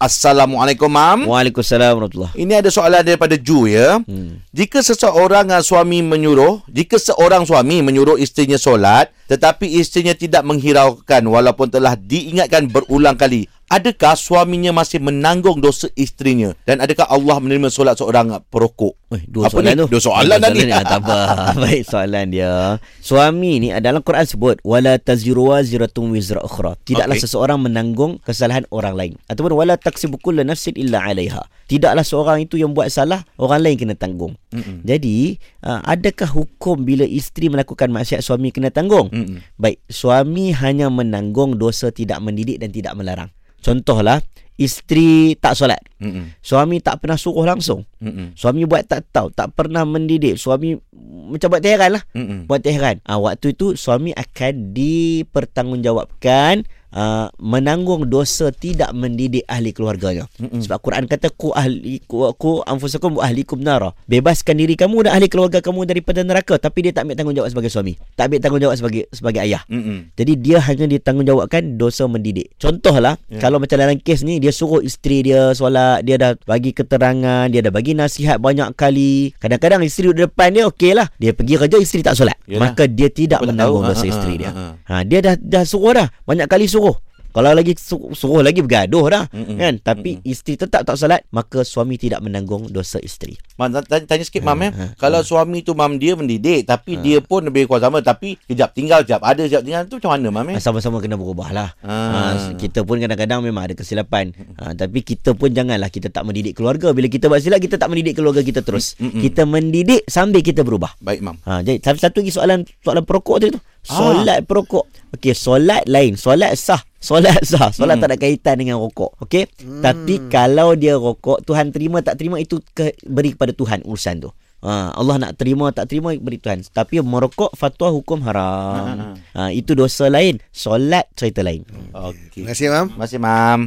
Assalamualaikum, Mam. Waalaikumsalam warahmatullahi Ini ada soalan daripada Ju ya. Hmm. Jika seseorang uh, suami menyuruh, jika seorang suami menyuruh isterinya solat, tetapi isterinya tidak menghiraukan walaupun telah diingatkan berulang kali, adakah suaminya masih menanggung dosa isterinya dan adakah Allah menerima solat seorang perokok? Eh, dua Apa soalan ni? tu. Dua soalan dah ni. Ah, tak apa. Baik soalan dia. Suami ni dalam Quran sebut wala taziru waziratun wizra ukhra. Tidaklah Okey. seseorang menanggung kesalahan orang lain. Ataupun wala taksibu kullu nafsin illa 'alaiha. Tidaklah seorang itu yang buat salah, orang lain kena tanggung. Mm-mm. Jadi, ah, adakah hukum bila isteri melakukan maksiat suami kena tanggung? Mm-mm. Baik, suami hanya menanggung dosa tidak mendidik dan tidak melarang. Contohlah, isteri tak solat. Mm-mm. Suami tak pernah suruh langsung. Mm-mm. Suami buat tak tahu, tak pernah mendidik. Suami macam buat teheran lah. Mm-mm. Buat teheran. Ah, waktu itu suami akan dipertanggungjawabkan uh, menanggung dosa tidak mendidik ahli keluarganya. Mm-mm. Sebab Quran kata ku ahli ku, ku anfusakum wa ahlikum nara. Bebaskan diri kamu dan ahli keluarga kamu daripada neraka tapi dia tak ambil tanggungjawab sebagai suami. Tak ambil tanggungjawab sebagai sebagai ayah. Mm-mm. Jadi dia hanya ditanggungjawabkan dosa mendidik. Contohlah, yeah. kalau macam dalam kes ni dia suruh isteri dia solat, dia dah bagi keterangan, dia dah bagi nasihat banyak kali. Kadang-kadang isteri duduk depan dia okey lah. Dia pergi kerja isteri tak solat. Yalah. Maka dia tidak tak menanggung tahu? dosa Ha, ha, isteri ha, dia. ha. Ha, dia dah dah suruh dah. Banyak kali suruh. so Kalau lagi su- suruh lagi bergaduh dah Mm-mm. kan tapi isteri tetap tak solat maka suami tidak menanggung dosa isteri. Mam, tanya, tanya sikit Mam ya. ha, Kalau suami tu Mam dia mendidik tapi dia pun lebih kurang sama tapi kejap tinggal kejap ada kejap tinggal tu macam mana Mam ya? Ha, sama-sama kena berubah lah. Ah. Ha, kita pun kadang-kadang memang ada kesilapan. Ha, tapi kita pun janganlah kita tak mendidik keluarga. Bila kita buat silap, kita tak mendidik keluarga kita terus. Mm-mm. Kita mendidik sambil kita berubah. Baik Mam. Ha, jadi satu, lagi soalan soalan perokok tadi tu. Ah. Solat perokok. Okey, solat lain. Solat sah. Solat sah. Solat Mm. tak ada kaitan dengan rokok. Okey? Tapi kalau dia rokok, Tuhan terima tak terima itu ke, beri kepada Tuhan urusan tu. Ha, Allah nak terima tak terima beri Tuhan. Tapi merokok fatwa hukum haram. Ha, itu dosa lain. Solat cerita lain. Okey. Terima kasih, Mam. Terima kasih Mam.